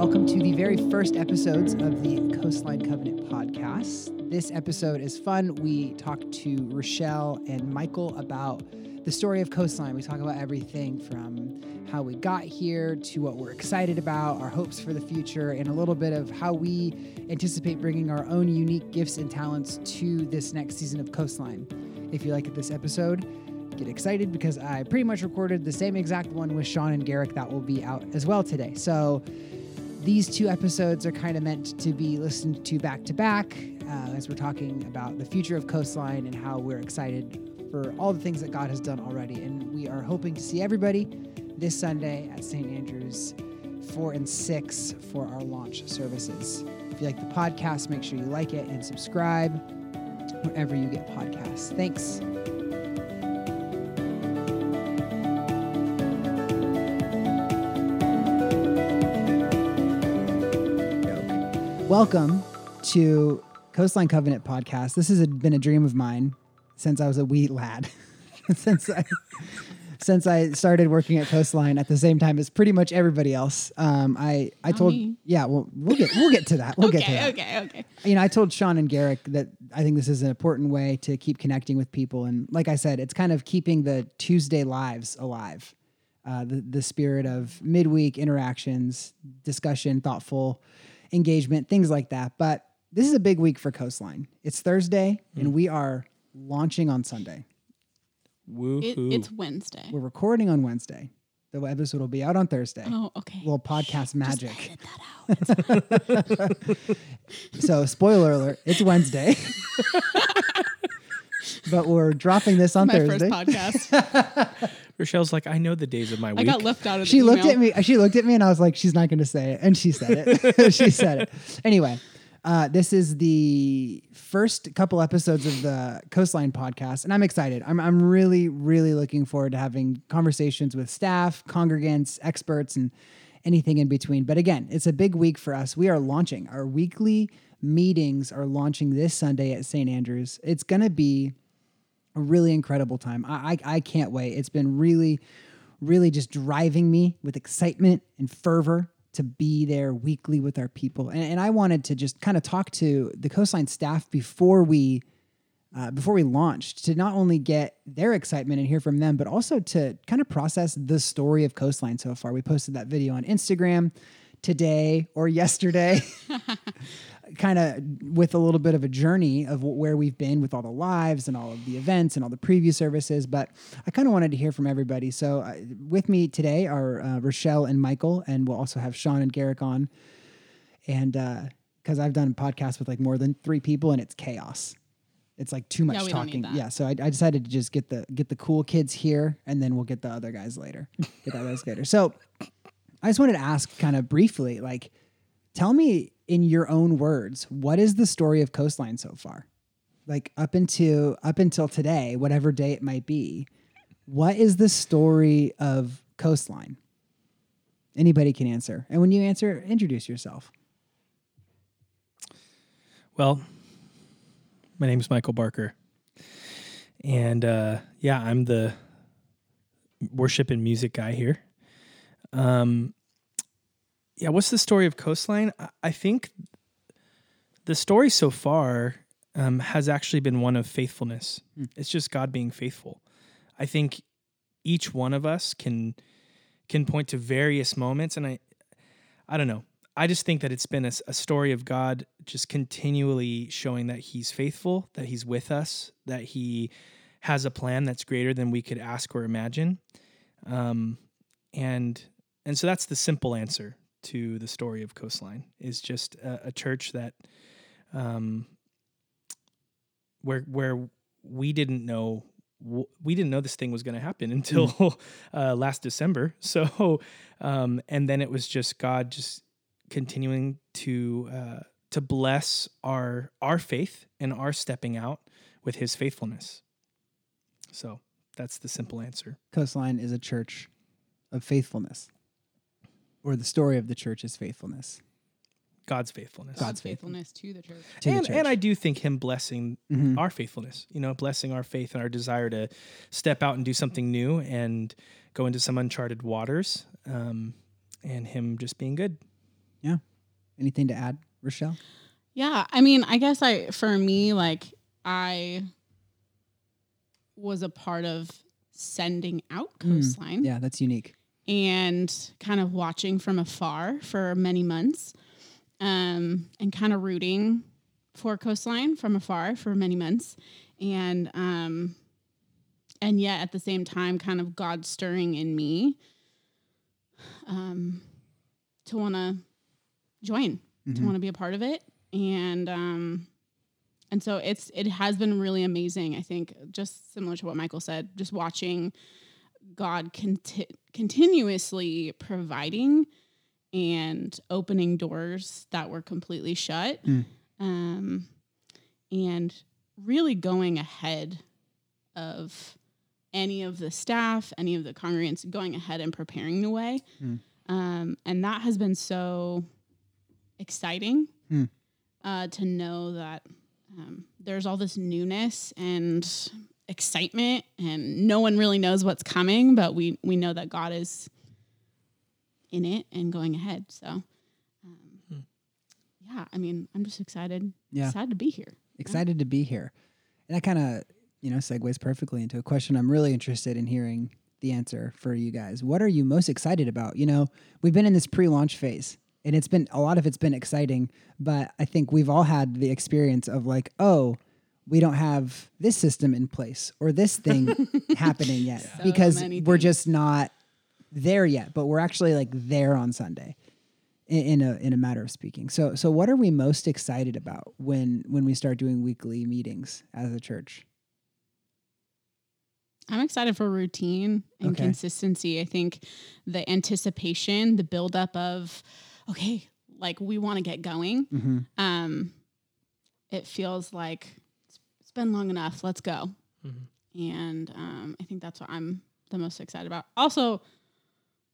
welcome to the very first episodes of the Coastline Covenant podcast. This episode is fun. We talk to Rochelle and Michael about the story of Coastline. We talk about everything from how we got here to what we're excited about, our hopes for the future, and a little bit of how we anticipate bringing our own unique gifts and talents to this next season of Coastline. If you like this episode, get excited because I pretty much recorded the same exact one with Sean and Garrick that will be out as well today. So these two episodes are kind of meant to be listened to back to back uh, as we're talking about the future of Coastline and how we're excited for all the things that God has done already. And we are hoping to see everybody this Sunday at St. Andrews 4 and 6 for our launch services. If you like the podcast, make sure you like it and subscribe wherever you get podcasts. Thanks. Welcome to Coastline Covenant podcast. This has been a dream of mine since I was a wee lad. since I since I started working at Coastline at the same time as pretty much everybody else. Um, I I Not told me. yeah, well we'll get we'll get to that. We'll get to that. okay, okay, okay. You know, I told Sean and Garrick that I think this is an important way to keep connecting with people, and like I said, it's kind of keeping the Tuesday lives alive. Uh, the the spirit of midweek interactions, discussion, thoughtful engagement, things like that. But this is a big week for Coastline. It's Thursday, and mm. we are launching on Sunday. It, Woohoo. it's Wednesday. We're recording on Wednesday. The episode will be out on Thursday. Oh, okay. Little podcast Just magic. edit that out. So, spoiler alert, it's Wednesday. but we're dropping this on My Thursday. first podcast. Rochelle's like, I know the days of my week. I got left out of the she looked at me. She looked at me, and I was like, "She's not going to say it," and she said it. she said it. Anyway, uh, this is the first couple episodes of the Coastline podcast, and I'm excited. I'm I'm really really looking forward to having conversations with staff, congregants, experts, and anything in between. But again, it's a big week for us. We are launching our weekly meetings are launching this Sunday at St. Andrews. It's going to be a really incredible time. I, I I can't wait. It's been really, really just driving me with excitement and fervor to be there weekly with our people. And, and I wanted to just kind of talk to the Coastline staff before we uh, before we launched to not only get their excitement and hear from them, but also to kind of process the story of Coastline so far. We posted that video on Instagram today or yesterday. kind of with a little bit of a journey of where we've been with all the lives and all of the events and all the preview services. But I kind of wanted to hear from everybody. So uh, with me today are uh, Rochelle and Michael, and we'll also have Sean and Garrick on. And because I've done podcasts with like more than three people, and it's chaos. It's like too much Yeah, we don't need talking. Yeah, so I, I decided to just get the get the cool kids here, and then we'll get the other guys later. Get the other guys later. So I just wanted to ask, kind of briefly, like, tell me in your own words, what is the story of Coastline so far? Like up until up until today, whatever day it might be, what is the story of Coastline? Anybody can answer, and when you answer, introduce yourself. well, my name is Michael Barker. And uh, yeah, I'm the worship and music guy here. Um, yeah, what's the story of Coastline? I- think the story so far um, has actually been one of faithfulness. It's just God being faithful. I think each one of us can can point to various moments, and I I don't know. I just think that it's been a story of God just continually showing that He's faithful, that He's with us, that He has a plan that's greater than we could ask or imagine, um, and and so that's the simple answer to the story of Coastline is just a, a church that um, where where we didn't know we didn't know this thing was going to happen until uh, last December. So, um, and then it was just God just continuing to uh, to bless our our faith and our stepping out with His faithfulness. So that's the simple answer. Coastline is a church of faithfulness, or the story of the church's faithfulness God's faithfulness. God's God's faithfulness to the church. to the and, church. and I do think him blessing Mhm. our faithfulness, you know, blessing our faith and our desire to step out and do something new and go into some uncharted waters, um, and him just being good. Yeah. Anything to add, Rochelle? Yeah, I mean, I guess I for me like I was a part of sending out Coastline Yeah, that's unique. And kind of watching from afar for many months um, and kind of rooting for Coastline from afar for many months. And um, and yet at the same time kind of God stirring in me um, to want to join to want to be a part of it. And um and so it's it has been really amazing i think just similar to what michael said just watching god conti- continuously providing and opening doors that were completely shut Mm. um and really going ahead of any of the staff any of the congregants going ahead and preparing the way Mm. um and that has been so exciting Hmm. uh, to know that um, there's all this newness and excitement, and no one really knows what's coming, but we we know that God is in it and going ahead. So, um, yeah, I mean, I'm just excited, Yeah. excited to be here. Excited to be here. And that kind of, you know, segues perfectly into a question I'm really interested in hearing the answer for you guys. What are you most excited about? You know, we've been in this pre-launch phase and it's been a lot of it's been exciting, but I think we've all had the experience of like, oh, we don't have this system in place or this thing happening yet So because we're just not there yet, but we're actually like there on Sunday in, in a in a matter of speaking. So so what are we most excited about when when we start doing weekly meetings as a church? I'm excited for routine and Okay. consistency. I think the anticipation, the buildup of, okay, like we want to get going. Mm-hmm. um, it feels like it's- been long enough. Let's go. Mhm. And um, I think that's what I'm the most excited about. Also,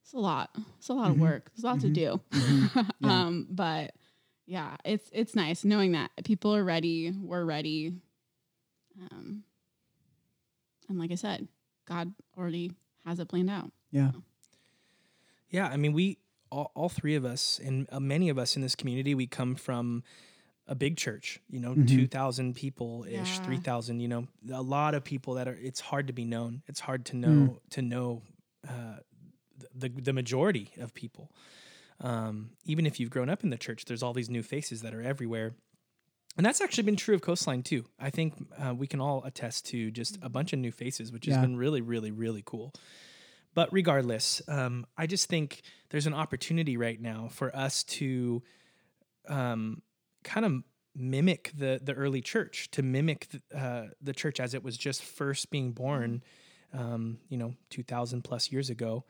it's a lot. It's a lot Mhm. of work. There's a lot Mhm. to do. Mhm. Yeah. um, but yeah, it's it's nice knowing that people are ready. We're ready. Um, and like I said, God already has it planned out. Yeah. Yeah, I mean, we all, all three of us and uh, many of us in this community, we come from a big church. You know, Mhm. two thousand people ish, Yeah. three thousand. You know, a lot of people that are. It's hard to be known. It's hard to Mm. know to know uh, the the majority of people. Um, even if you've grown up in the church, there's all these new faces that are everywhere. And that's actually been true of Coastline too. I think uh, we can all attest to just a bunch of new faces, which has been really, really, really cool. But regardless, um, I just think there's an opportunity right now for us to um, kind of mimic the the early church, to mimic the, uh, the church as it was just first being born, um, you know, two thousand plus years ago.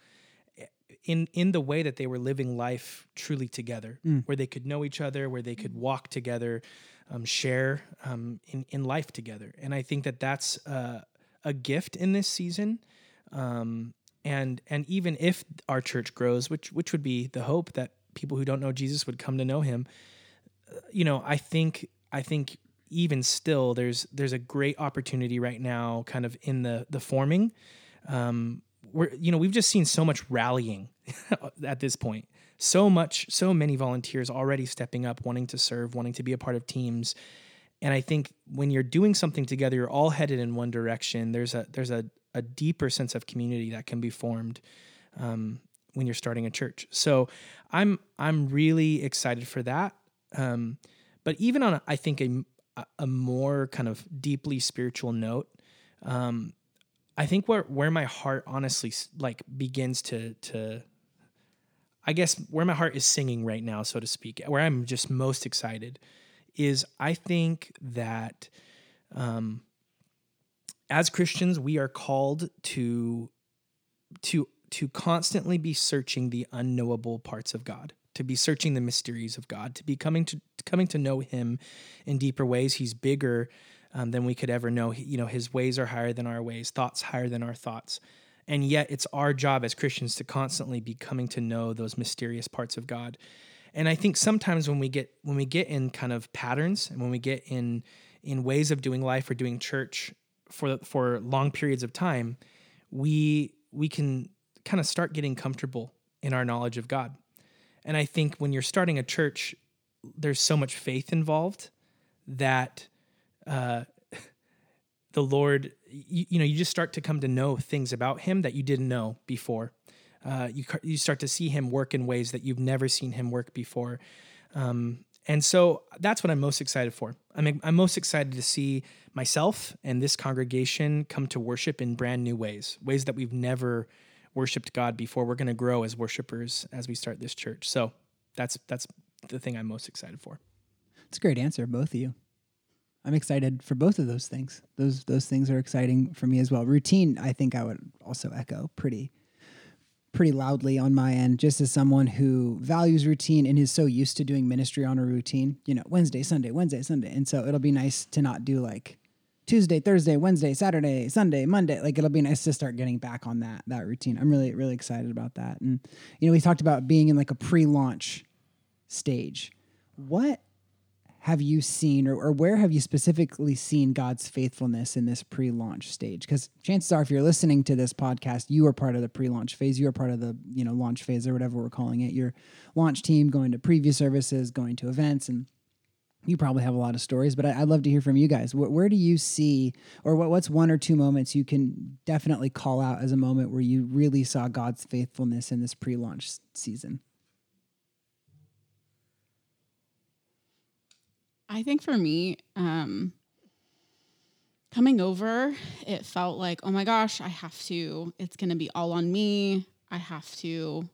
In in the way that they were living life truly together, Mm. where they could know each other, where they could walk together, um, share um, in in life together, and I think that that's uh, a gift in this season. Um, and and even if our church grows, which which would be the hope that people who don't know Jesus would come to know Him, you know, I think I think even still, there's there's a great opportunity right now, kind of in the the forming. Um, we're you know we've just seen so much rallying at this point, so much, so many volunteers already stepping up, wanting to serve, wanting to be a part of teams. And I think when you're doing something together, you're all headed in one direction. There's a there's a, a deeper sense of community that can be formed um, when you're starting a church. So I'm I'm really excited for that. Um, but even on I think a a more kind of deeply spiritual note, um, I think where where my heart honestly like begins to to I guess where my heart is singing right now, so to speak, where I'm just most excited is I think that um, as Christians we are called to to to constantly be searching the unknowable parts of God, to be searching the mysteries of God, to be coming to coming to know Him in deeper ways. He's bigger um, than we could ever know. He- you know, His ways are higher than our ways, thoughts higher than our thoughts. And yet, it's our job as Christians to constantly be coming to know those mysterious parts of God. And I think sometimes when we get when we get in kind of patterns and when we get in in ways of doing life or doing church for for long periods of time, we we can kind of start getting comfortable in our knowledge of God. And I think when you're starting a church, there's so much faith involved that uh, the Lord, you, you know, you just start to come to know things about Him that you didn't know before. Uh, you you start to see Him work in ways that you've never seen Him work before. Um, and so that's what I'm most excited for. I'm, I'm most excited to see myself and this congregation come to worship in brand new ways, ways that we've never worshiped God before. We're going to grow as worshipers as we start this church. So that's that's the thing I'm most excited for. It's a great answer, both of you. I'm excited for both of those things. Those those things are exciting for me as well. Routine, I think I would also echo pretty pretty loudly on my end, just as someone who values routine and is so used to doing ministry on a routine, you know, Wednesday, Sunday, Wednesday, Sunday. And so it'll be nice to not do like Tuesday, Thursday, Wednesday, Saturday, Sunday, Monday. Like it'll be nice to start getting back on that that routine. I'm really, really excited about that. And you know, we talked about being in like a pre-launch stage. What have you seen, or, or where have you specifically seen God's faithfulness in this pre launch stage? Because chances are, if you're listening to this podcast, you are part of the pre launch phase. You are part of the you know launch phase or whatever we're calling it. Your launch team going to preview services, going to events, and you probably have a lot of stories, but I, would love to hear from you guys. Where, where do you see, or what, what's one or two moments you can definitely call out as a moment where you really saw God's faithfulness in this pre launch season? I think for me, um, coming over, it felt like, oh my gosh, I have to, it's going to be all on me. I have to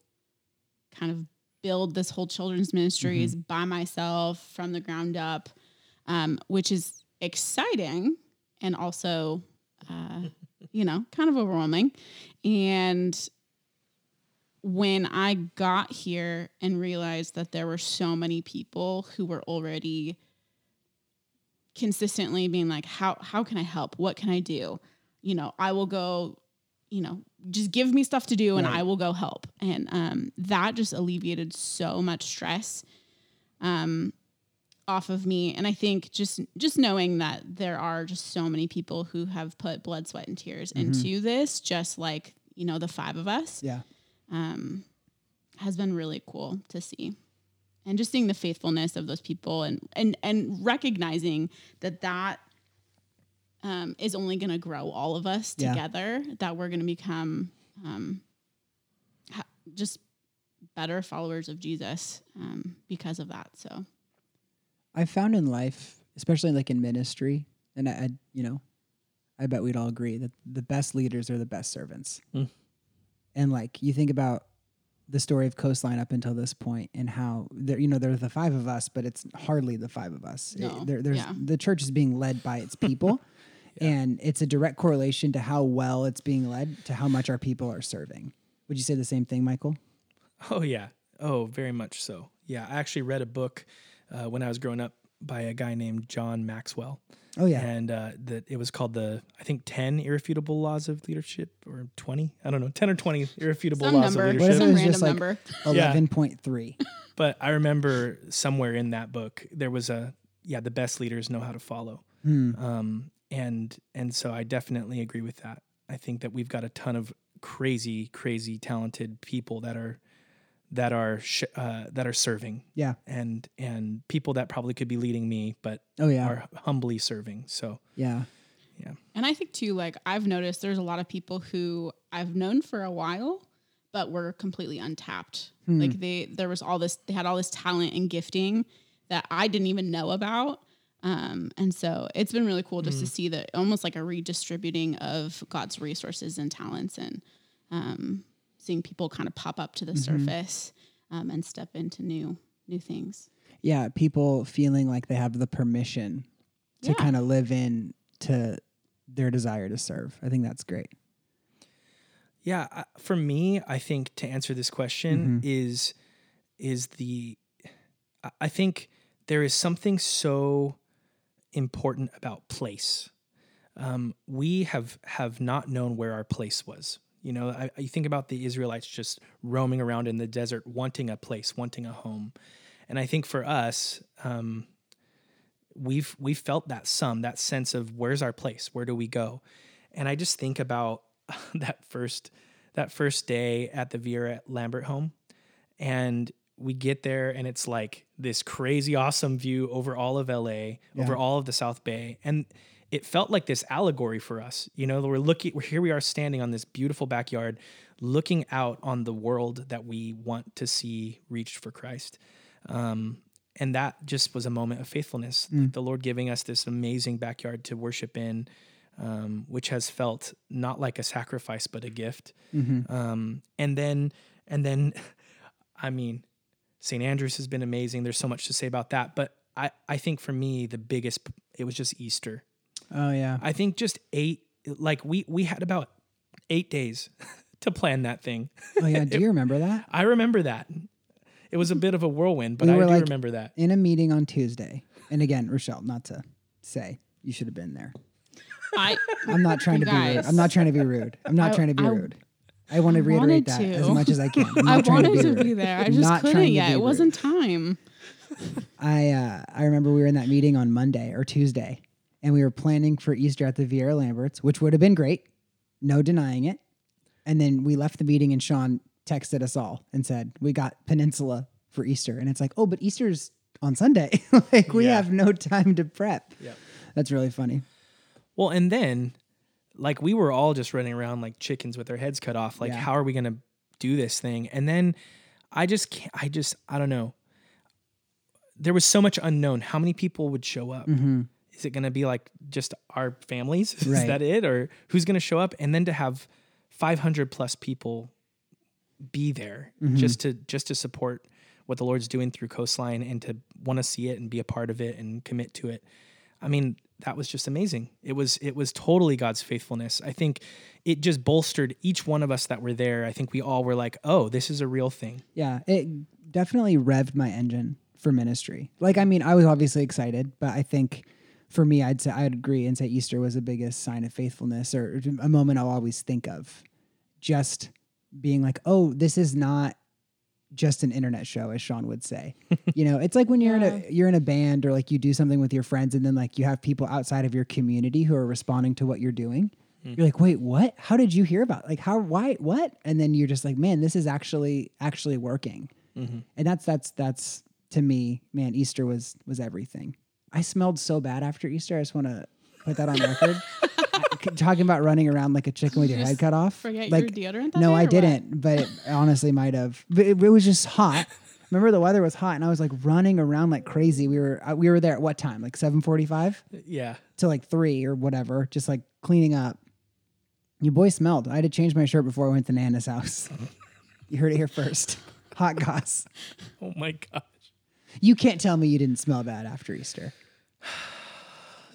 kind of build this whole children's ministries mm-hmm. by myself from the ground up, um, which is exciting and also, uh, you know, kind of overwhelming. And when I got here and realized that there were so many people who were already consistently being like how how can i help what can i do you know i will go you know just give me stuff to do and right. i will go help and um, that just alleviated so much stress um, off of me and i think just just knowing that there are just so many people who have put blood sweat and tears mm-hmm. into this just like you know the five of us yeah um, has been really cool to see and just seeing the faithfulness of those people and and and recognizing that that um, is only going to grow all of us together yeah. that we're going to become um, ha- just better followers of jesus um, because of that so i found in life especially like in ministry and I, I, you know i bet we'd all agree that the best leaders are the best servants mm. and like you think about the story of Coastline up until this point and how there, you know, there's the five of us, but it's hardly the five of us. No. It, there, there's yeah. the church is being led by its people, yeah. and it's a direct correlation to how well it's being led to how much our people are serving. Would you say the same thing, Michael? Oh yeah, oh very much so. Yeah, I actually read a book uh, when I was growing up by a guy named John Maxwell, Oh yeah, and uh, that it was called the I think ten irrefutable laws of leadership or twenty I don't know ten or twenty irrefutable Some laws number. of leadership. What if it was just like eleven point three? But I remember somewhere in that book there was a yeah the best leaders know how to follow, hmm. um, and and so I definitely agree with that. I think that we've got a ton of crazy crazy talented people that are that are sh- uh, that are serving. Yeah, and and people that probably could be leading me, but oh yeah, are humbly serving. So yeah, yeah. And I think too, like I've noticed, there's a lot of people who I've known for a while, but were completely untapped. Hmm. Like they, there was all this, they had all this talent and gifting that I didn't even know about. Um, and so it's been really cool just mm. to see that almost like a redistributing of God's resources and talents and um, seeing people kind of pop up to the mm-hmm. surface um, and step into new new things. Yeah, people feeling like they have the permission to yeah. kind of live in to their desire to serve. I think that's great. Yeah, for me, I think to answer this question mm-hmm. is is the I think there is something so important about place. Um, we have have not known where our place was you know, I, I think about the Israelites just roaming around in the desert, wanting a place, wanting a home. And I think for us, um, we've we've felt that some that sense of where's our place, where do we go? And I just think about that first that first day at the Vera Lambert home, and we get there and it's like this crazy awesome view over all of LA, over all of the South Bay. And it felt like this allegory for us. You know, we're looking here we are standing on this beautiful backyard looking out on the world that we want to see reached for Christ. Um, and that just was a moment of faithfulness. Like the Lord giving us this amazing backyard to worship in, um, which has felt not like a sacrifice but a gift. Um, and then, and then, I mean, St. Andrews has been amazing. There's so much to say about that, but I, I think for me the biggest it was just Easter. Oh yeah. I think just eight like we we had about eight days to plan that thing. Oh yeah. Do you remember that? I remember that. It was a bit of a whirlwind, but We I were do like- remember that. In a meeting on Tuesday, and again, Rochelle, not to say you should have been there. I I'm not trying to be rude. I'm not trying to be rude. I'm not I- trying to be I- rude. I want to reiterate wanted that to. as much as I can. I'm I not trying wanted to to be, be there. I just not couldn't trying to yet. It rude. wasn't time. I uh, I remember we were in that meeting on Monday or Tuesday, and we were planning for Easter at the Vieira Lamberts, which would have been great, no denying it. And then we left the meeting, and Sean texted us all and said, "We got Peninsula for Easter," and it's like, "Oh, but Easter's on Sunday. like we Yeah. have no time to prep." Yep. That's really funny. Well, and then like we were all just running around like chickens with our heads cut off. Like, Yeah. how are we gonna do this thing? And then I just can't I just I don't know. There was so much unknown. How many people would show up? Mm-hmm. Is it gonna be like just our families? Is that it? Or who's gonna show up? And then to have five hundred plus people be there mm-hmm. just to just to support what the Lord's doing through Coastline and to want to see it and be a part of it and commit to it. I mean, that was just amazing. It was it was totally God's faithfulness. I think it just bolstered each one of us that were there. I think we all were like, "Oh, this is a real thing." Yeah, it definitely revved my engine for ministry. Like, I mean, I was obviously excited, but I think for me, I'd say I'd agree and say Easter was the biggest sign of faithfulness or a moment I'll always think of. Just being like, oh, this is not just an internet show, as Sean would say. you know, it's like when you're in a you're in a band or like you do something with your friends, and then like you have people outside of your community who are responding to what you're doing. Mm-hmm. You're like, wait, what? How did you hear about? Like, how? Why? What? And then you're just like, man, this is actually actually working. Mm-hmm. And that's that's that's to me, man. Easter was was everything. I smelled so bad after Easter. I just want to put that on record. I- talking about running around like a chicken with your head cut off. forget like, your deodorant that No, day, I didn't, but it honestly might have. But it, it was just hot. Remember the weather was hot, and I was like running around like crazy. We were uh, we were there at what time? Like seven forty five Yeah. to like three or whatever, just like cleaning up. Your boy smelled. I had to change my shirt before I went to Nana's house. you heard it here first. Hot goss. Oh my gosh. You can't tell me you didn't smell bad after Easter.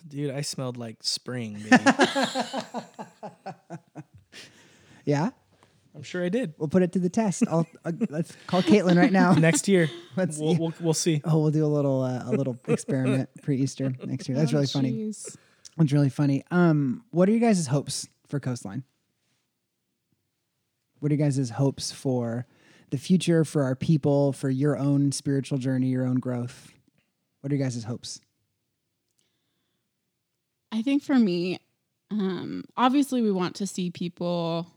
Dude, I smelled like spring, baby. Yeah, I'm sure I did. we'll put it to the test. I'll, uh, let's call Caitlin right now. Next year, Let's we'll, see. we'll, we'll see. Oh, we'll do a little uh, a little experiment pre Easter next year. That's Oh, really funny. jeez. That's really funny. Um, what are you guys' hopes for Coastline? What are you guys' hopes for the future, for our people, for your own spiritual journey, your own growth? What are you guys' hopes? I think for me, um, obviously we want to see people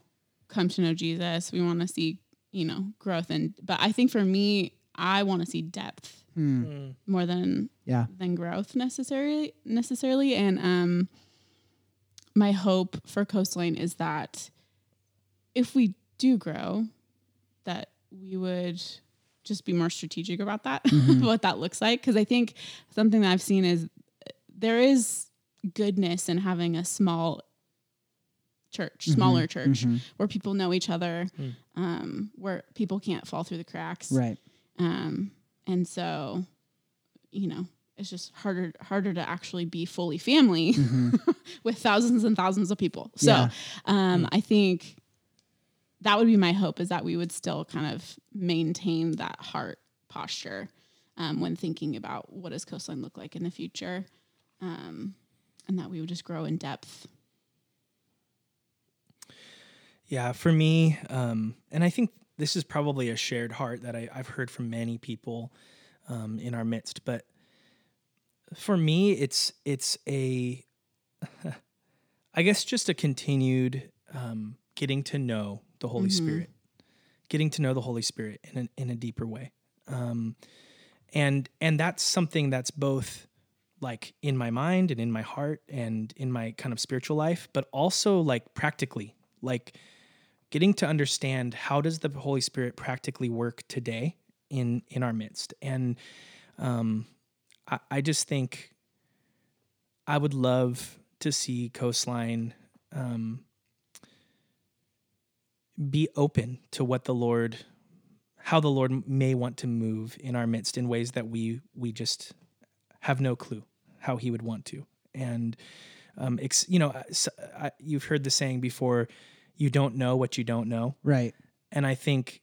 come to know Jesus. We want to see, you know, growth and but I think for me, I want to see depth Mm. more than Yeah. than growth necessarily necessarily. And um my hope for Coastline is that if we do grow, that we would just be more strategic about that, what that looks like. Cause I think something that I've seen is there is goodness in having a small church, smaller church, where people know each other, um, where people can't fall through the cracks. Right. Um, and so, you know, it's just harder harder to actually be fully family with thousands and thousands of people. So, Yeah. um, I think that would be my hope is that we would still kind of maintain that heart posture um, when thinking about what does coastline look like in the future, um, and that we would just grow in depth. Yeah, for me, um, and I think this is probably a shared heart that I, I've heard from many people um, in our midst. But for me, it's it's a, I guess, just a continued um, getting to know the Holy Spirit, getting to know the Holy Spirit in a, in a deeper way. Um, and and that's something that's both like in my mind and in my heart and in my kind of spiritual life, but also like practically, like getting to understand how does the Holy Spirit practically work today in in our midst. And um, I, I just think I would love to see Coastline um, be open to what the Lord, how the Lord may want to move in our midst in ways that we we just have no clue how He would want to. And um, ex, you know, I, you've heard the saying before: "You don't know what you don't know." Right. And I think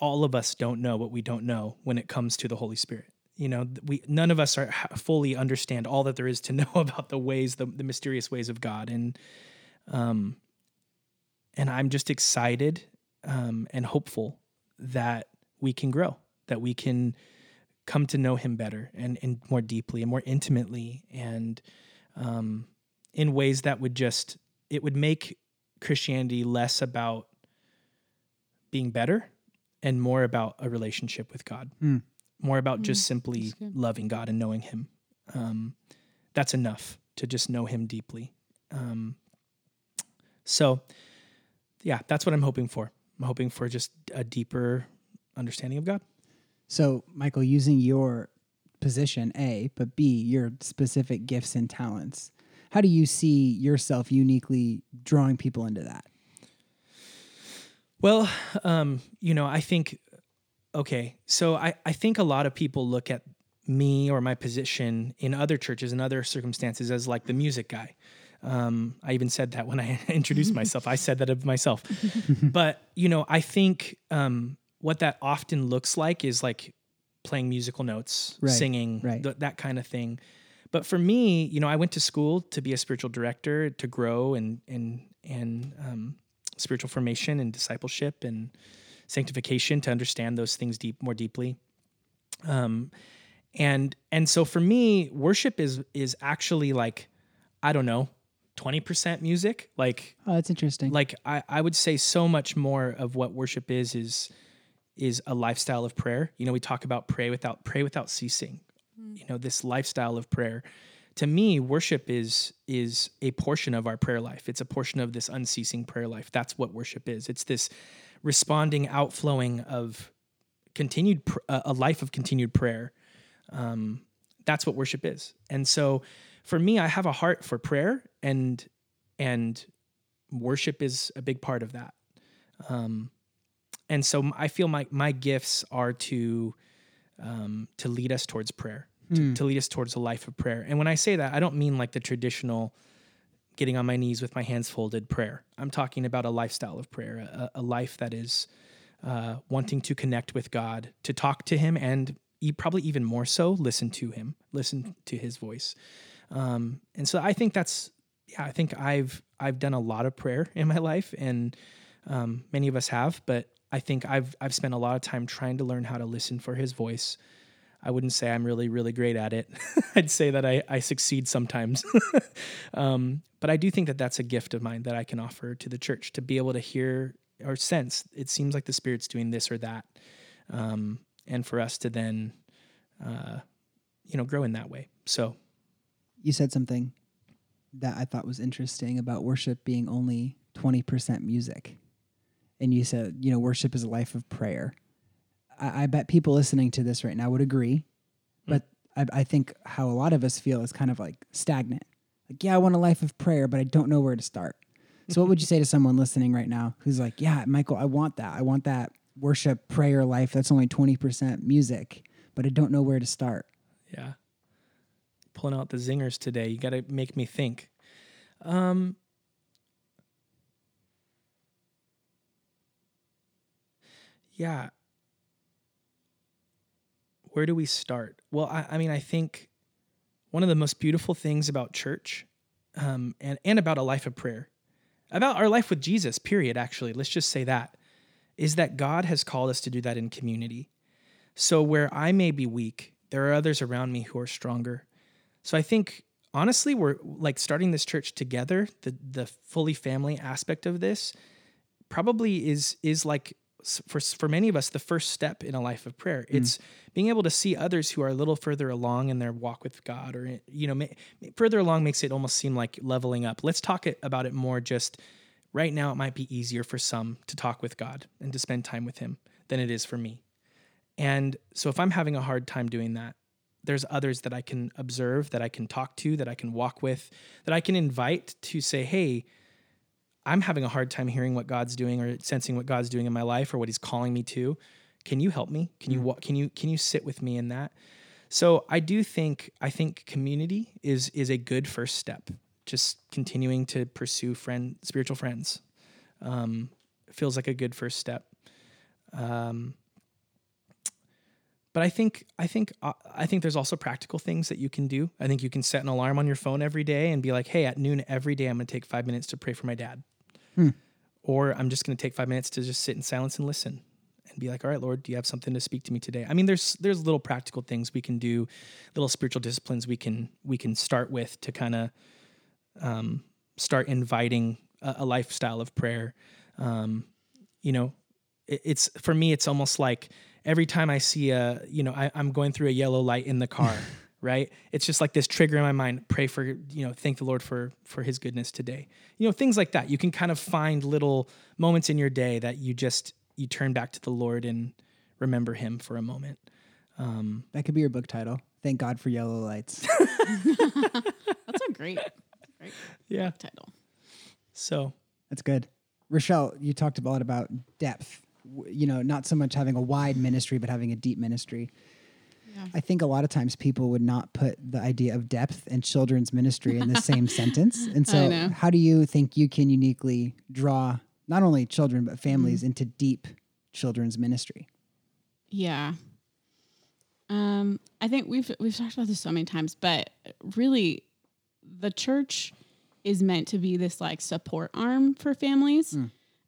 all of us don't know what we don't know when it comes to the Holy Spirit. You know, we none of us are fully understand all that there is to know about the ways, the, the mysterious ways of God, and um, and I'm just excited um, and hopeful that we can grow, that we can come to know Him better and, and more deeply and more intimately, and um, in ways that would just it would make Christianity less about being better and more about a relationship with God, mm. more about mm. just simply loving God and knowing Him. Um, that's enough to just know Him deeply. Um, so yeah, that's what I'm hoping for. I'm hoping for just a deeper understanding of God. So, Michael, using your position, A, but B, your specific gifts and talents, how do you see yourself uniquely drawing people into that? Well, um, you know, I think, okay, so I, I think a lot of people look at me or my position in other churches and other circumstances as like the music guy. Um, I even said that when I introduced myself. I said that of myself. but, you know, I think um, what that often looks like is like playing musical notes, right, singing, right. Th- that kind of thing. But for me, you know, I went to school to be a spiritual director, to grow and and and um, spiritual formation and discipleship and sanctification to understand those things deep more deeply. Um, and and so for me, worship is is actually like I don't know 20% music like oh that's interesting like I, I would say so much more of what worship is is is a lifestyle of prayer. You know we talk about pray without pray without ceasing. Mm. you know this lifestyle of prayer. To me worship is is a portion of our prayer life. It's a portion of this unceasing prayer life. That's what worship is. It's this responding outflowing of continued pr- a life of continued prayer. Um, that's what worship is. And so for me, I have a heart for prayer and and worship is a big part of that. Um, and so I feel my my gifts are to um, to lead us towards prayer, to, mm. to lead us towards a life of prayer. And when I say that, I don't mean like the traditional getting on my knees with my hands folded prayer. I'm talking about a lifestyle of prayer, a, a life that is uh, wanting to connect with God, to talk to Him, and probably even more so, listen to Him, listen to His voice. Um, and so I think that's yeah, I think I've I've done a lot of prayer in my life, and um, many of us have. But I think I've I've spent a lot of time trying to learn how to listen for His voice. I wouldn't say I'm really really great at it. I'd say that I I succeed sometimes, um, but I do think that that's a gift of mine that I can offer to the church to be able to hear or sense. It seems like the Spirit's doing this or that, um, and for us to then, uh, you know, grow in that way. So you said something that I thought was interesting about worship being only 20% music. And you said, you know, worship is a life of prayer. I, I bet people listening to this right now would agree. Mm. But I, I think how a lot of us feel is kind of like stagnant. Like, yeah, I want a life of prayer, but I don't know where to start. So, what would you say to someone listening right now who's like, yeah, Michael, I want that. I want that worship prayer life that's only 20% music, but I don't know where to start? Yeah pulling out the zingers today. You got to make me think. Um, yeah. Where do we start? Well, I, I, mean, I think one of the most beautiful things about church um, and, and about a life of prayer, about our life with Jesus, period, actually, let's just say that, is that God has called us to do that in community. So where I may be weak, there are others around me who are stronger. So I think honestly, we're like starting this church together. The the fully family aspect of this probably is is like for for many of us the first step in a life of prayer. Mm. It's being able to see others who are a little further along in their walk with God, or you know, ma- further along makes it almost seem like leveling up. Let's talk it, about it more. Just right now, it might be easier for some to talk with God and to spend time with Him than it is for me. And so, if I'm having a hard time doing that, there's others that I can observe, that I can talk to, that I can walk with, that I can invite to say, hey, I'm having a hard time hearing what God's doing or sensing what God's doing in my life or what He's calling me to. Can you help me? Can you wa- can you can you sit with me in that? So I do think I think community is is a good first step. Just continuing to pursue friend spiritual friends um, feels like a good first step. Um, but I think I think uh, I think there's also practical things that you can do. I think you can set an alarm on your phone every day and be like, "Hey, at noon every day, I'm going to take five minutes to pray for my dad," or I'm just going to take five minutes to just sit in silence and listen, and be like, "All right, Lord, do you have something to speak to me today?" I mean, there's there's little practical things we can do, little spiritual disciplines we can we can start with to kind of um, start inviting a, a lifestyle of prayer. Um, you know, it, it's for me, it's almost like every time I see a, you know, I, I'm going through a yellow light in the car, right? It's just like this trigger in my mind. Pray for, you know, thank the Lord for for His goodness today. You know, things like that. You can kind of find little moments in your day that you just you turn back to the Lord and remember Him for a moment. Um, That could be your book title. Thank God for yellow lights. That's a great, great yeah. title. So That's good. Rochelle, you talked a lot about depth. You know, not so much having a wide ministry, but having a deep ministry. Yeah. I think a lot of times people would not put the idea of depth and children's ministry in the same sentence. And so, how do you think you can uniquely draw not only children, but families Mm-hmm. into deep children's ministry? Yeah. Um, I think we've we've talked about this so many times, but really, the church is meant to be this like support arm for families.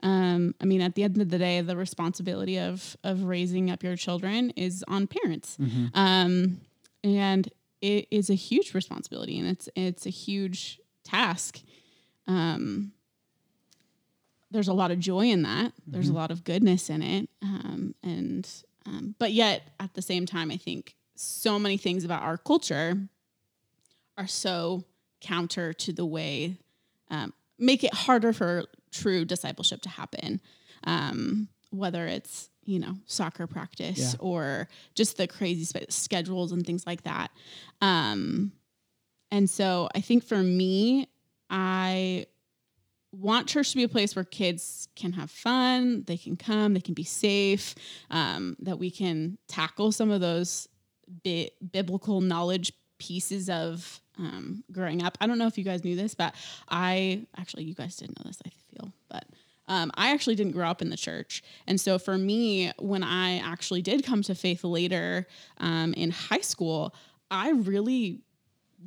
Um, I mean, at the end of the day, the responsibility of of raising up your children is on parents, um, and it is a huge responsibility, and it's it's a huge task. Um, there's a lot of joy in that. There's a lot of goodness in it, um, and um, but yet at the same time, I think so many things about our culture are so counter to the way um, make it harder for true discipleship to happen. Um, whether it's you know soccer practice Yeah. or just the crazy spe- schedules and things like that. Um, and so I think for me, I want church to be a place where kids can have fun, they can come, they can be safe, um, that we can tackle some of those bi- biblical knowledge pieces of um, growing up. I don't know if you guys knew this, but I actually, you guys didn't know this, I feel, but um, I actually didn't grow up in the church. And so for me, when I actually did come to faith later um, in high school, I really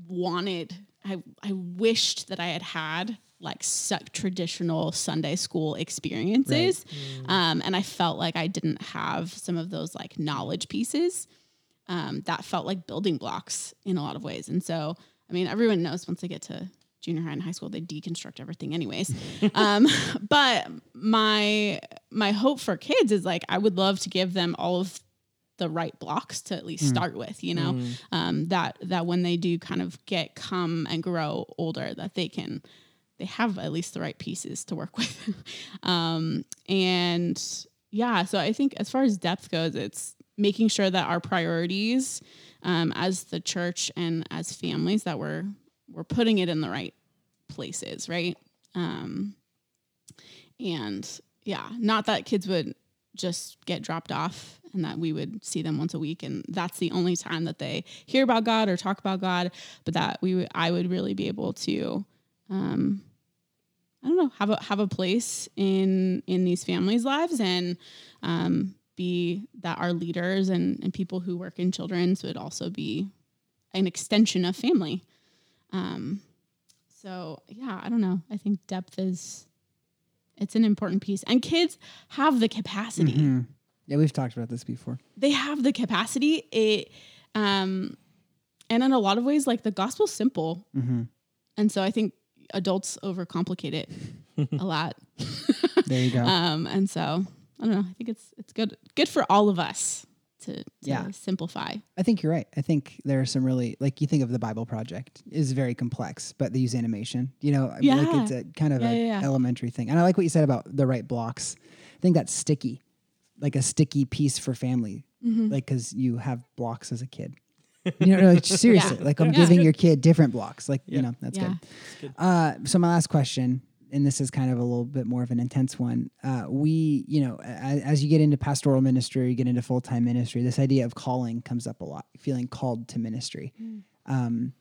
wanted I, I wished that I had had like such traditional Sunday school experiences. Um, and I felt like I didn't have some of those like knowledge pieces um, that felt like building blocks in a lot of ways. And so, I mean, everyone knows once they get to junior high and high school, they deconstruct everything anyways. um, but my, my hope for kids is like, I would love to give them all of the right blocks to at least start with, you know, um, that, that when they do kind of get, come and grow older, that they can, they have at least the right pieces to work with. um, and yeah, so I think as far as depth goes, it's making sure that our priorities um, as the church and as families that we're we're putting it in the right places, right? Um, and yeah, not that kids would just get dropped off and that we would see them once a week and that's the only time that they hear about God or talk about God, but that we I would really be able to um, I don't know, have a have a place in in these families' lives and um, be that our leaders and, and people who work in children's would also be an extension of family. Um, so yeah, I don't know. I think depth is it's an important piece, and kids have the capacity. Hmm. Yeah, we've talked about this before. They have the capacity. It, um, and in a lot of ways, like the gospel's simple, Mm-hmm. and so I think adults overcomplicate it a lot. There you go. Um, and so I don't know. I think it's it's good good for all of us to, to Yeah. simplify. I think you're right. I think there are some really like you think of the Bible Project is very complex, but they use animation. You know, I mean, like Yeah. it's a kind of Yeah, a yeah, yeah. elementary thing. And I like what you said about the right blocks. I think that's sticky, like a sticky piece for family, Mm-hmm. like because you have blocks as a kid. You know, like, seriously, Yeah. like I'm Yeah. giving your kid different blocks. Like you know, that's Yeah. good. Uh, so my last question, and this is kind of a little bit more of an intense one. Uh, we, you know, as, as you get into pastoral ministry, you get into full time ministry. This idea of calling comes up a lot. Feeling called to ministry. Um,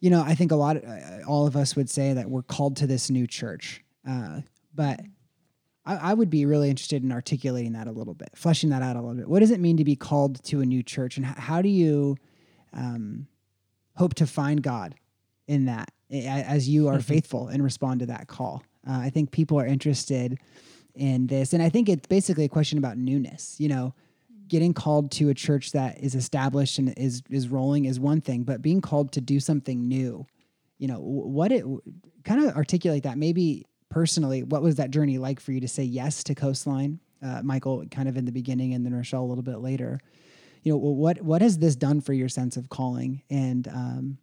you know, I think a lot, uh, all of us would say that we're called to this new church, uh, but. I, I would be really interested in articulating that a little bit, fleshing that out a little bit. What does it mean to be called to a new church, and h- how do you um, hope to find God in that as you are faithful and respond to that call. Uh, I think people are interested in this, and I think it's basically a question about newness. You know, getting called to a church that is established and is is rolling is one thing, but being called to do something new, you know, what it kind of articulate that maybe personally. What was that journey like for you to say yes to Coastline, uh, Michael, kind of in the beginning, and then Rochelle a little bit later? You know, what what has this done for your sense of calling and um,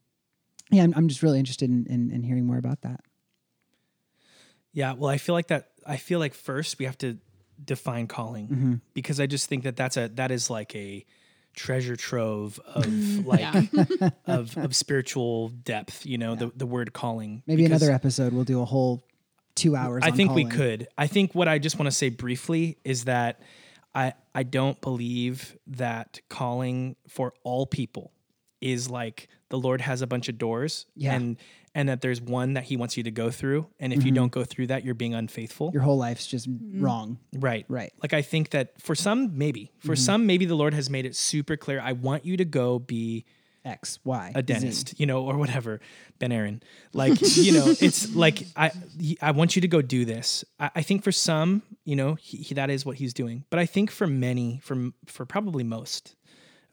yeah, I'm, I'm just really interested in, in, in hearing more about that. Yeah, well, I feel like that. I feel like first we have to define calling Mm-hmm. because I just think that that's a that is like a treasure trove of like Yeah. of of spiritual depth. You know, the the word calling. Maybe because another episode we'll do a whole two hours. I on think we could. I think what I just want to say briefly is that I I don't believe that calling for all people is like the Lord has a bunch of doors Yeah. and and that there's one that he wants you to go through and if you don't go through that you're being unfaithful. Mm-hmm. Your whole life's just wrong. Right. Right. Like I think that for some, maybe. For some, maybe the Lord has made it super clear. I want you to go be X, Y, a dentist, you know, or whatever. Ben Aaron. Like, you know, it's like I I want you to go do this. I, I think for some, you know, he, he, that is what he's doing. But I think for many, for for probably most,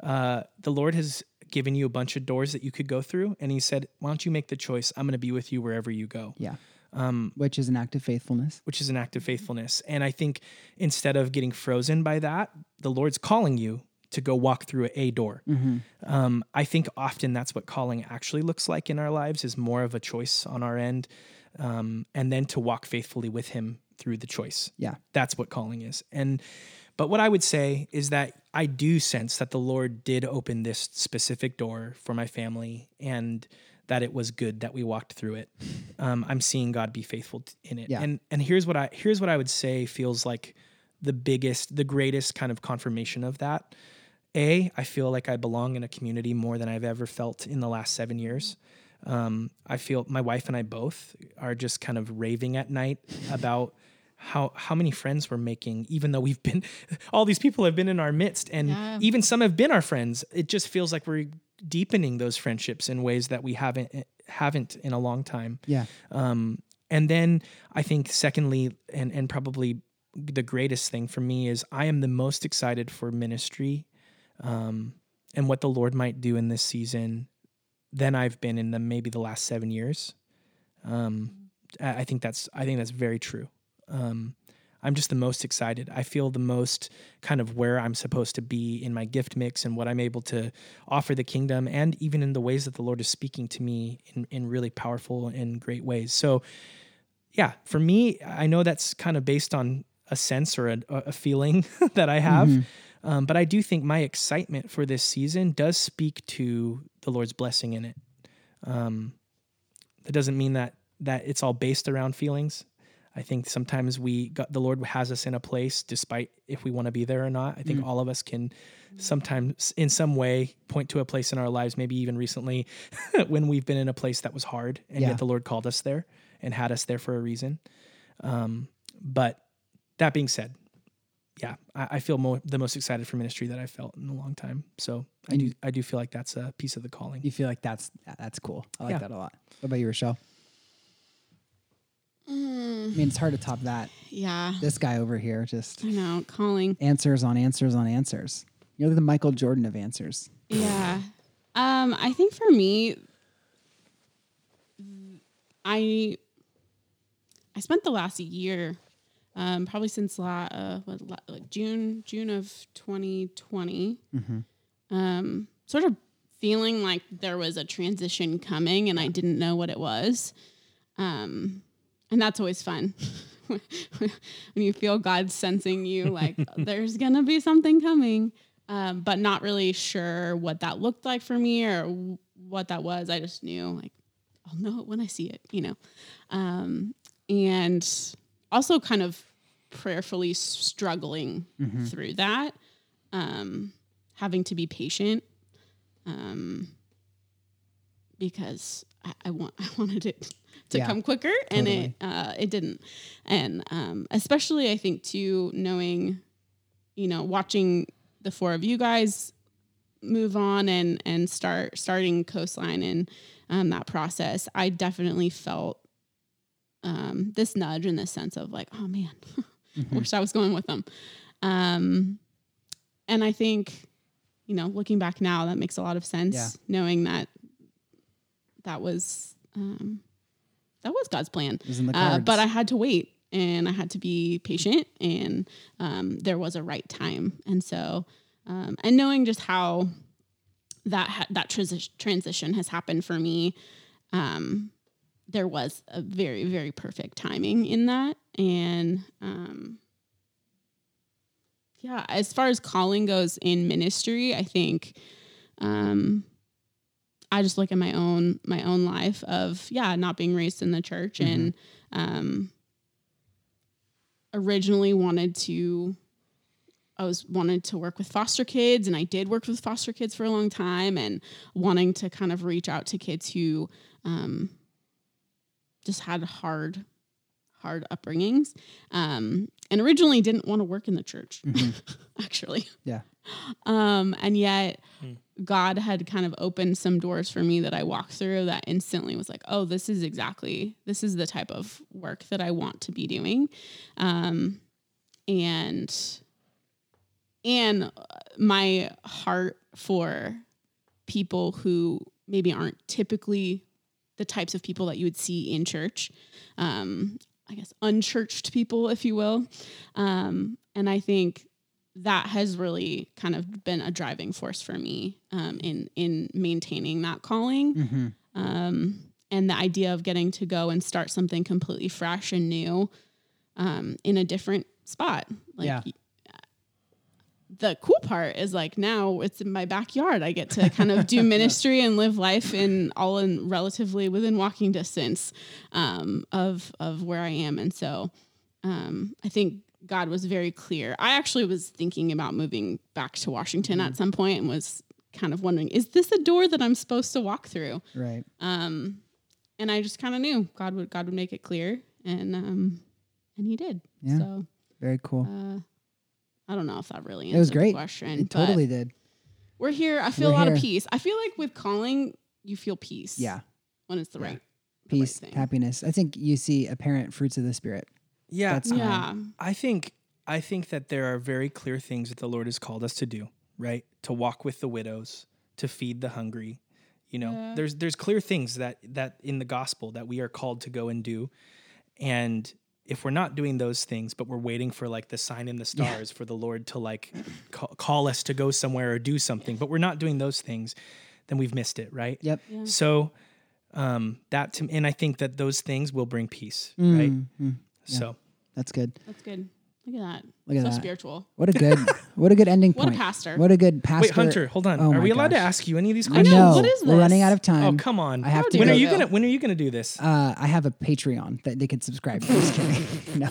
uh, the Lord has given you a bunch of doors that you could go through, and He said, "Why don't you make the choice? I'm going to be with you wherever you go." Yeah. Um, Which is an act of faithfulness. which is an act of faithfulness. And I think instead of getting frozen by that, the Lord's calling you to go walk through a door. Um, I think often that's what calling actually looks like in our lives is more of a choice on our end, um, and then to walk faithfully with Him through the choice. Yeah. That's what calling is. And but what I would say is that I do sense that the Lord did open this specific door for my family and that it was good that we walked through it. Um, I'm seeing God be faithful in it. Yeah. And and here's what I here's what I would say feels like the biggest, the greatest kind of confirmation of that. A, I feel like I belong in a community more than I've ever felt in the last seven years. Um, I feel my wife and I both are just kind of raving at night about how how many friends we're making, even though we've been all these people have been in our midst, and Yeah. even some have been our friends. It just feels like we're deepening those friendships in ways that we haven't haven't in a long time. Yeah. Um, and then I think, secondly, and and probably the greatest thing for me is I am the most excited for ministry, um, and what the Lord might do in this season than I've been in the maybe the last seven years. Um, I I think that's I think that's very true. Um, I'm just the most excited. I feel the most kind of where I'm supposed to be in my gift mix and what I'm able to offer the kingdom, and even in the ways that the Lord is speaking to me in, in really powerful and great ways. So, yeah, for me, I know that's kind of based on a sense or a, a feeling that I have. Um, but I do think my excitement for this season does speak to the Lord's blessing in it. Um, that doesn't mean that that it's all based around feelings. I think sometimes we got, the Lord has us in a place, despite if we want to be there or not. I think all of us can sometimes, in some way, point to a place in our lives, maybe even recently, when we've been in a place that was hard, and Yeah. yet the Lord called us there and had us there for a reason. Um, but that being said, yeah, I, I feel more, the most excited for ministry that I've felt in a long time. So I do I do feel like that's a piece of the calling. You feel like that's that's cool. I like Yeah. that a lot. What about you, Rochelle? Mm, I mean, it's hard to top that. yeah. This guy over here just I know. Calling. answers on answers on answers. You're the Michael Jordan of answers. Yeah. Um, I think for me, I I spent the last year um, probably since la- uh, what, la- like June June of 2020. Um, sort of feeling like there was a transition coming, and I didn't know what it was. Um, and that's always fun when you feel God sensing you, like there's gonna be something coming, um, but not really sure what that looked like for me or w- what that was. I just knew like I'll know it when I see it, you know. Um, and also kind of prayerfully struggling through that, um, having to be patient, um, because I, I want I wanted it to Yeah, come quicker, and totally. it uh, it didn't, and um, especially I think too knowing, you know, watching the four of you guys move on and and start starting coastline and um, that process, I definitely felt um, this nudge in this sense of like, oh man, wish I was going with them. Um, and I think, you know, looking back now, that makes a lot of sense. Yeah. Knowing that that was um, that was God's plan. Was Uh, but I had to wait and I had to be patient and um, there was a right time. And so, um, and knowing just how that, ha- that transi- transition has happened for me, um, there was a very, very perfect timing in that. And, um, yeah, as far as calling goes in ministry, I think, um, I just look at my own my own life of yeah not being raised in the church and um, originally wanted to I was wanted to work with foster kids and I did work with foster kids for a long time and wanting to kind of reach out to kids who um, just had hard hard upbringings um, and originally didn't want to work in the church actually. Yeah. um, and yet God had kind of opened some doors for me that I walked through that instantly was like, oh, this is exactly this is the type of work that I want to be doing, um, and and my heart for people who maybe aren't typically the types of people that you would see in church. Um, I guess unchurched people, if you will. Um, and I think that has really kind of been a driving force for me um, in in maintaining that calling. Mm-hmm. Um, and the idea of getting to go and start something completely fresh and new um, in a different spot. Like Yeah. the cool part is like now it's in my backyard. I get to kind of do ministry and live life in all in relatively within walking distance um, of of where I am, and so um, I think God was very clear. I actually was thinking about moving back to Washington at some point and was kind of wondering, is this a door that I'm supposed to walk through? Right. Um, and I just kind of knew God would God would make it clear, and um, and He did. Yeah. So Very cool. uh, I don't know if that really it was answered the great. question. It but totally did. We're here. I feel We're a lot here. of peace. I feel like with calling, you feel peace. Yeah. when it's the Yeah. right the right Peace, thing. happiness. I think you see apparent fruits of the spirit. Yeah, That's fine. Yeah, I think I think that there are very clear things that the Lord has called us to do, right? To walk with the widows, to feed the hungry. You know, Yeah. there's there's clear things that that in the gospel that we are called to go and do. And if we're not doing those things, but we're waiting for like the sign in the stars for the Lord to like call, call us to go somewhere or do something, but we're not doing those things, then we've missed it, right? Yep. Yeah. So um that to and I think that those things will bring peace, right? Mm, So That's good. that's good. Look at that. Look at so that. spiritual. What a good what a good ending point. What a pastor. What a good pastor. wait, Hunter, hold on. Oh are my we allowed to ask you any of these questions? know. know. What is We're running out of time. Oh, come on. I have How to when go. are you go. gonna when are you gonna do this? Uh, I have a Patreon that they can subscribe to. Just kidding. no.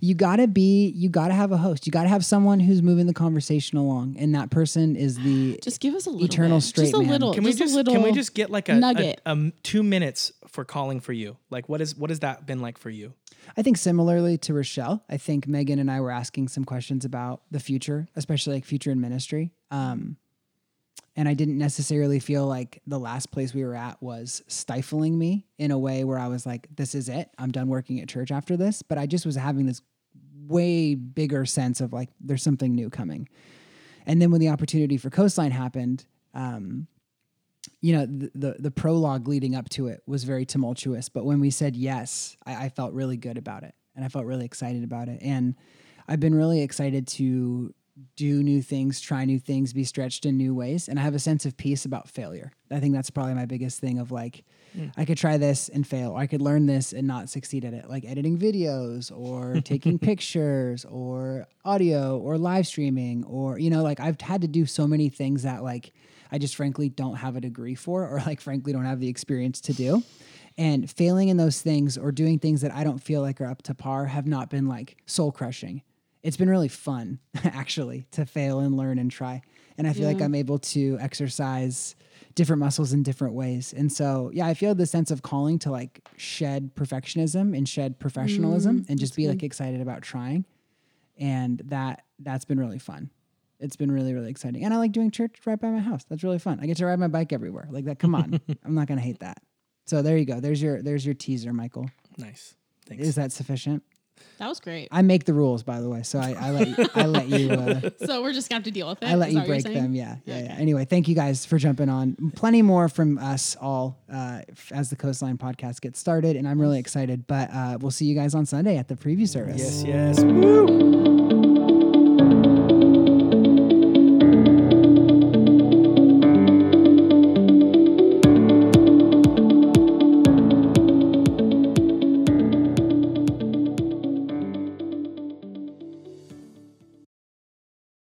You gotta be, you gotta have a host. You gotta have someone who's moving the conversation along. And that person is the Just give us a little Eternal bit. straight just a man. little. Can we just, just a little can we just get like a, a, nugget. a m- two minutes for calling for you? Like what is what has that been like for you? I think similarly to Rochelle, I think Megan and I were asking some questions about the future, especially like future in ministry. Um, and I didn't necessarily feel like the last place we were at was stifling me in a way where I was like, this is it. I'm done working at church after this. But I just was having this way bigger sense of like, there's something new coming. And then when the opportunity for Coastline happened, um, you know, the, the the prologue leading up to it was very tumultuous. But when we said yes, I, I felt really good about it. and I felt really excited about it. And I've been really excited to do new things, try new things, be stretched in new ways. And I have a sense of peace about failure. I think that's probably my biggest thing of like, I could try this and fail, or I could learn this and not succeed at it, like editing videos or taking pictures or audio or live streaming, or, you know, like I've had to do so many things that like I just frankly don't have a degree for, or like frankly don't have the experience to do. And failing in those things or doing things that I don't feel like are up to par have not been like soul crushing. It's been really fun actually to fail and learn and try. And i feel like i'm able to exercise different muscles in different ways. And so yeah i feel the sense of calling to like shed perfectionism and shed professionalism mm, and just be like excited about trying. And that that's been really fun. It's been really really exciting. And i like doing church right by my house. That's really fun. I get to ride my bike everywhere. Like that come on. I'm not gonna hate that. So there you go. There's your there's your teaser michael. Nice. Thanks. is that sufficient That was great. I make the rules, by the way, so I, I let you, I let you uh, so we're just gonna have to deal with it. I let you that what you're break them. Yeah, yeah, yeah. Anyway, thank you guys for jumping on. Plenty more from us all uh, as the Coastline podcast gets started, and I'm really excited. But uh, we'll see you guys on Sunday at the preview service. yes, yes. Woo!